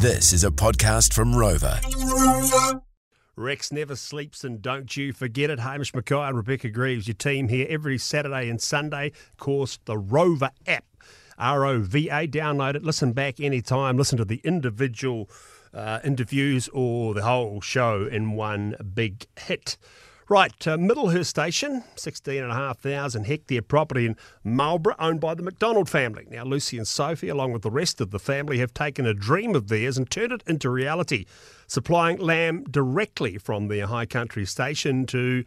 This is a podcast from Rova. Rex never sleeps, and don't you forget it. Hamish Mackay and Rebecca Greaves, your team here every Saturday and Sunday. Of course, the Rova app, R O V A. Download it, listen back anytime, listen to the individual uh, interviews or the whole show in one big hit. Right, uh, Middlehurst Station, 16,500 hectare property in Marlborough, owned by the Macdonald family. Now, Lucy and Sophie, along with the rest of the family, have taken a dream of theirs and turned it into reality, supplying lamb directly from their high country station to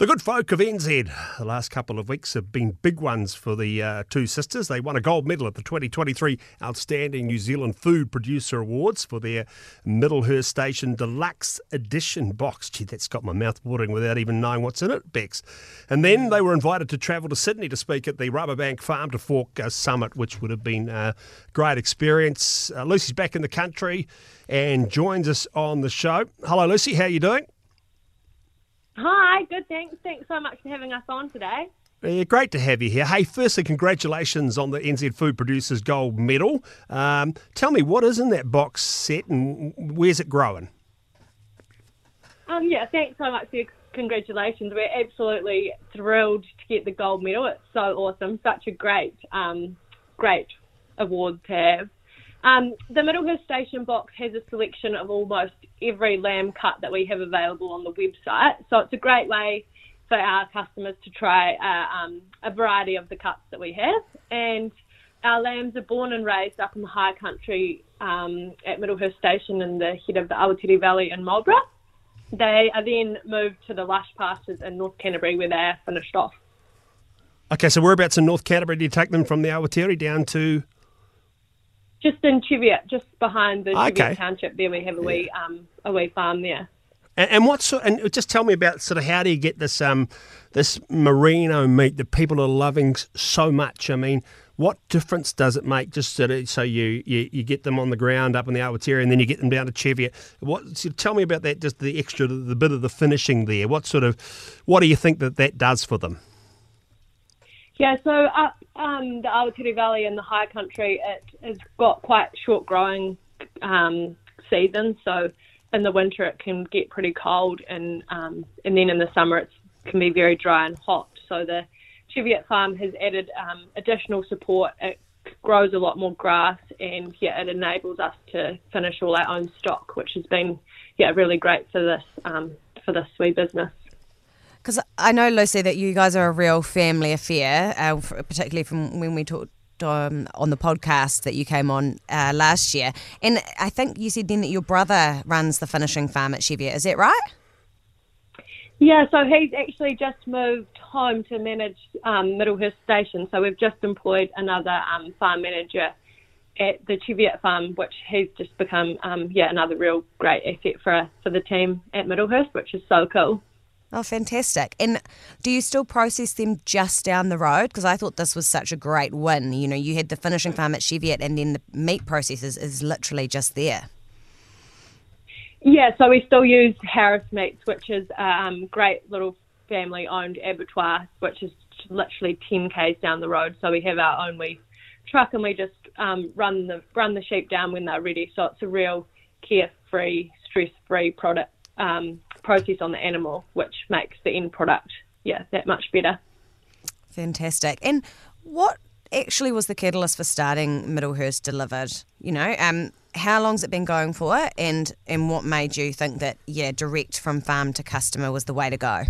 the good folk of NZ. The last couple of weeks have been big ones for the uh, two sisters. They won a gold medal at the 2023 Outstanding New Zealand Food Producer Awards for their Middlehurst Station Deluxe Edition box. Gee, that's got my mouth watering without even knowing what's in it, Bex. And then they were invited to travel to Sydney to speak at the Rabobank Farm to Fork uh, Summit, which would have been a great experience. Uh, Lucy's back in the country and joins us on the show. Hello, Lucy. How are you doing? Hi, good. Thanks. Thanks so much for having us on today. Yeah, great to have you here. Hey, firstly, congratulations on the NZ Food Producers Gold Medal. Um, tell me, what is in that box set and where's it growing? Um, yeah, thanks so much for your congratulations. We're absolutely thrilled to get the gold medal. It's so awesome. Such a great, um, great award to have. Um, the Middlehurst Station box has a selection of almost every lamb cut that we have available on the website. So it's a great way for our customers to try uh, um, a variety of the cuts that we have. And our lambs are born and raised up in the high country um, at Middlehurst Station in the head of the Awatere Valley in Marlborough. They are then moved to the lush pastures in North Canterbury where they are finished off. Okay, so whereabouts in North Canterbury do you take them from the Awatere down to? Just in Cheviot, just behind the Okay. Cheviot township there, we have a wee um, a wee farm there. And, and what sort? And just tell me about sort of how do you get this um this merino meat that people are loving so much? I mean, what difference does it make? Just so, that, so you, you you get them on the ground up in the Awatere, and then you get them down to Cheviot. What? So tell me about that. Just the extra, the bit of the finishing there. What sort of, what do you think that that does for them? Yeah, so up um, the Awatere Valley in the high country, it has got quite short growing um, seasons. So in the winter it can get pretty cold, and um, and then in the summer it can be very dry and hot. So the Cheviot farm has added um, additional support. It grows a lot more grass, and yeah, it enables us to finish all our own stock, which has been yeah really great for this um, for this wee business. Because I know, Lucy, that you guys are a real family affair, uh, particularly from when we talked um, on the podcast that you came on uh, last year. And I think you said then that your brother runs the finishing farm at Cheviot. Is that right? Yeah, so he's actually just moved home to manage um, Middlehurst Station. So we've just employed another um, farm manager at the Cheviot farm, which he's just become, um, yeah, another real great asset for for the team at Middlehurst, which is so cool. Oh, fantastic. And do you still process them just down the road? Because I thought this was such a great win. You know, you had the finishing farm at Cheviot, and then the meat processors is literally just there. Yeah, so we still use Harris Meats, which is a um, great little family owned abattoir, which is literally 10 k's down the road. So we have our own wee truck and we just um, run the run the sheep down when they're ready. So it's a real carefree, stress free product um, process on the animal, which makes the end product yeah that much better. Fantastic. And what actually was the catalyst for starting Middlehurst Delivered? You know, um, how long's it been going for, and and what made you think that yeah, direct from farm to customer was the way to go?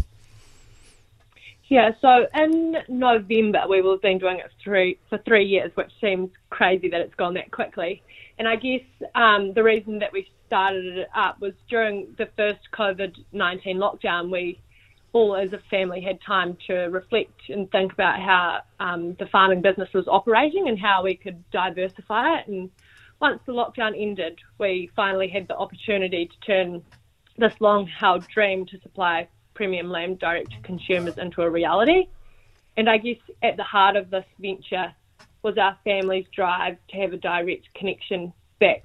Yeah, so in November we will have been doing it three, for three years, which seems crazy that it's gone that quickly. And I guess um, the reason that we started it up was during the first COVID 19 lockdown, we all as a family had time to reflect and think about how um, the farming business was operating and how we could diversify it. And once the lockdown ended, we finally had the opportunity to turn this long held dream to supply premium lamb direct to consumers into a reality. And I guess at the heart of this venture was our family's drive to have a direct connection back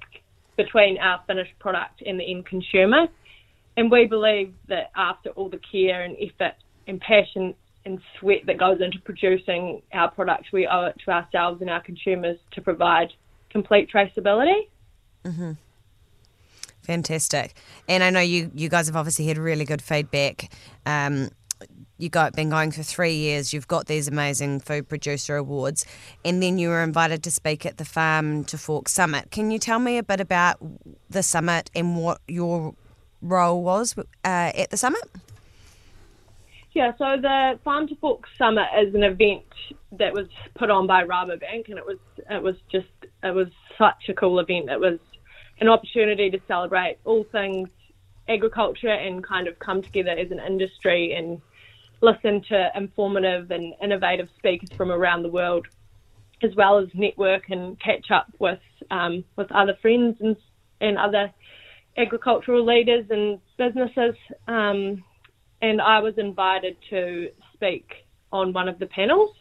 between our finished product and the end consumer. And we believe that after all the care and effort and passion and sweat that goes into producing our product, we owe it to ourselves and our consumers to provide complete traceability. Fantastic. And I know you, you guys have obviously had really good feedback. Um, you got been going for three years. You've got these amazing food producer awards, and then you were invited to speak at the Farm to Fork Summit. Can you tell me a bit about the summit and what your role was uh, at the summit? Yeah, so the Farm to Fork Summit is an event that was put on by Rabobank, and it was it was just it was such a cool event. It was an opportunity to celebrate all things agriculture and kind of come together as an industry and listen to informative and innovative speakers from around the world, as well as network and catch up with um, with other friends and and other agricultural leaders and businesses. Um, and I was invited to speak on one of the panels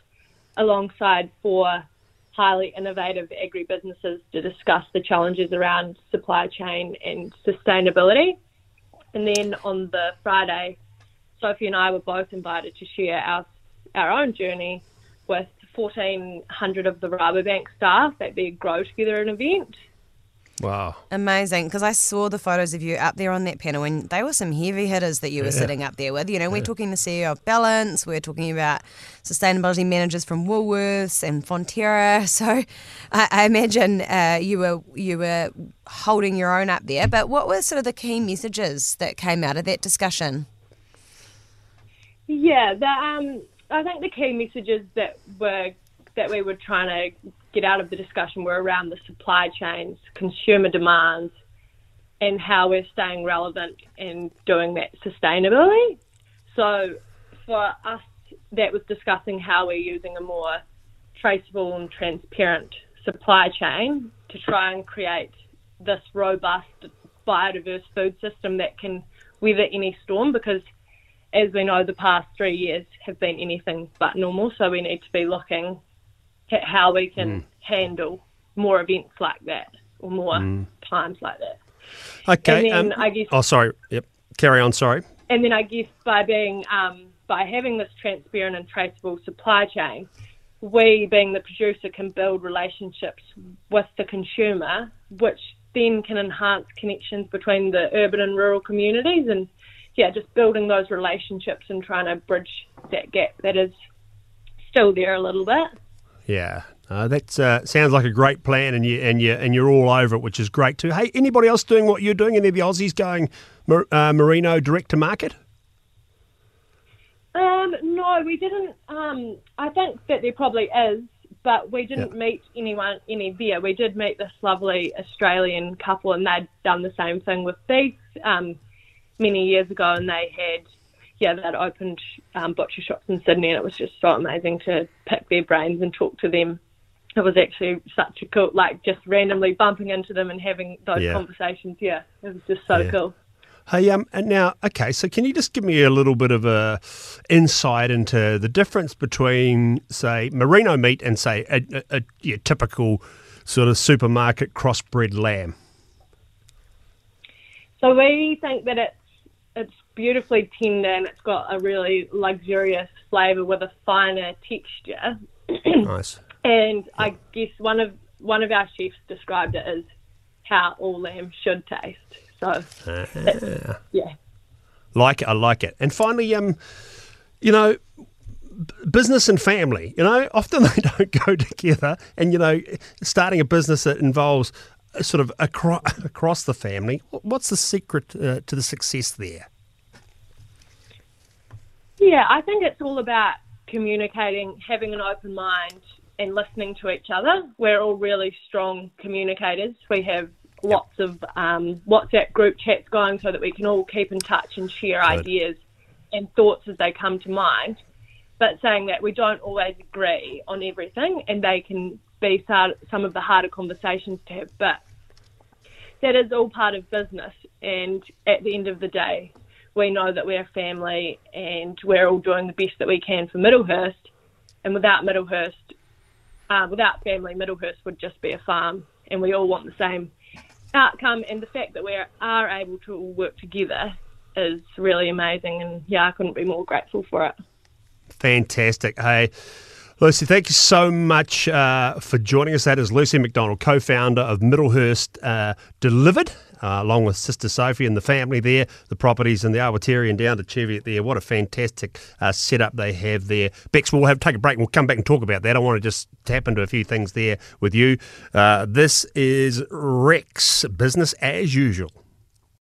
alongside four highly innovative agribusinesses to discuss the challenges around supply chain and sustainability. And then on the Friday, Sophie and I were both invited to share our our own journey with 1,400 of the Rabobank staff at their Grow Together an event. Wow. Amazing. Because I saw the photos of you up there on that panel, and they were some heavy hitters that you were Yeah. sitting up there with. You know, we're talking the CEO of Ballance, we're talking about sustainability managers from Woolworths and Fonterra. So I, I imagine uh, you were you were holding your own up there. But what were sort of the key messages that came out of that discussion? Yeah, the, um, I think the key messages that were that we were trying to get out of the discussion were around the supply chains, consumer demands, and how we're staying relevant and doing that sustainably. So for us, that was discussing how we're using a more traceable and transparent supply chain to try and create this robust, biodiverse food system that can weather any storm because as we know, the past three years have been anything but normal. So we need to be looking at how we can handle more events like that or more times like that. Okay. And then um, I guess- Oh, sorry. Yep. Carry on. Sorry. And then I guess by being um, by having this transparent and traceable supply chain, we being the producer can build relationships with the consumer, which then can enhance connections between the urban and rural communities, and yeah, just building those relationships and trying to bridge that gap that is still there a little bit. Yeah. Uh, that uh, sounds like a great plan, and you and you and you're all over it, which is great too. Hey, anybody else doing what you're doing? Any of the Aussies going uh, merino direct to market? Um, no, we didn't. Um, I think that there probably is, but we didn't Yeah. meet anyone any there. We did meet this lovely Australian couple, and they'd done the same thing with beef um, many years ago, and they had. Yeah, they'd opened um, butcher shops in Sydney, and it was just so amazing to pick their brains and talk to them. It was actually such a cool, like just randomly bumping into them and having those Yeah. conversations. Yeah, it was just so Yeah. cool. Hey, um, and now, okay, so can you just give me a little bit of a insight into the difference between, say, merino meat and say a, a, a your typical sort of supermarket crossbred lamb? So we think that it's it's beautifully tender and it's got a really luxurious flavour with a finer texture. nice. And I guess one of one of our chefs described it as how all lamb should taste. So that's- yeah. Like it, I like it. And finally, um, you know, business and family. You know, often they don't go together. And you know, starting a business that involves sort of across, across the family. What's the secret uh, to the success there? Yeah, I think it's all about communicating, having an open mind, and listening to each other. We're all really strong communicators. We have lots of um, WhatsApp group chats going so that we can all keep in touch and share ideas and thoughts as they come to mind. But saying that we don't always agree on everything, and they can be some of the harder conversations to have. But that is all part of business. And at the end of the day, we know that we're a family and we're all doing the best that we can for Middlehurst. And without Middlehurst, uh, without family, Middlehurst would just be a farm. And we all want the same outcome. And the fact that we are able to all work together is really amazing. And yeah, I couldn't be more grateful for it. Fantastic. Hey, Lucy, thank you so much uh, for joining us. That is Lucy Macdonald, co founder of Middlehurst uh, Delivered. Uh, along with sister Sophie and the family there, the properties in the Awatere and down to Cheviot there. What a fantastic uh, setup they have there. Bex, we'll have take a break and we'll come back and talk about that. I want to just tap into a few things there with you. Uh, this is Rex, business as usual.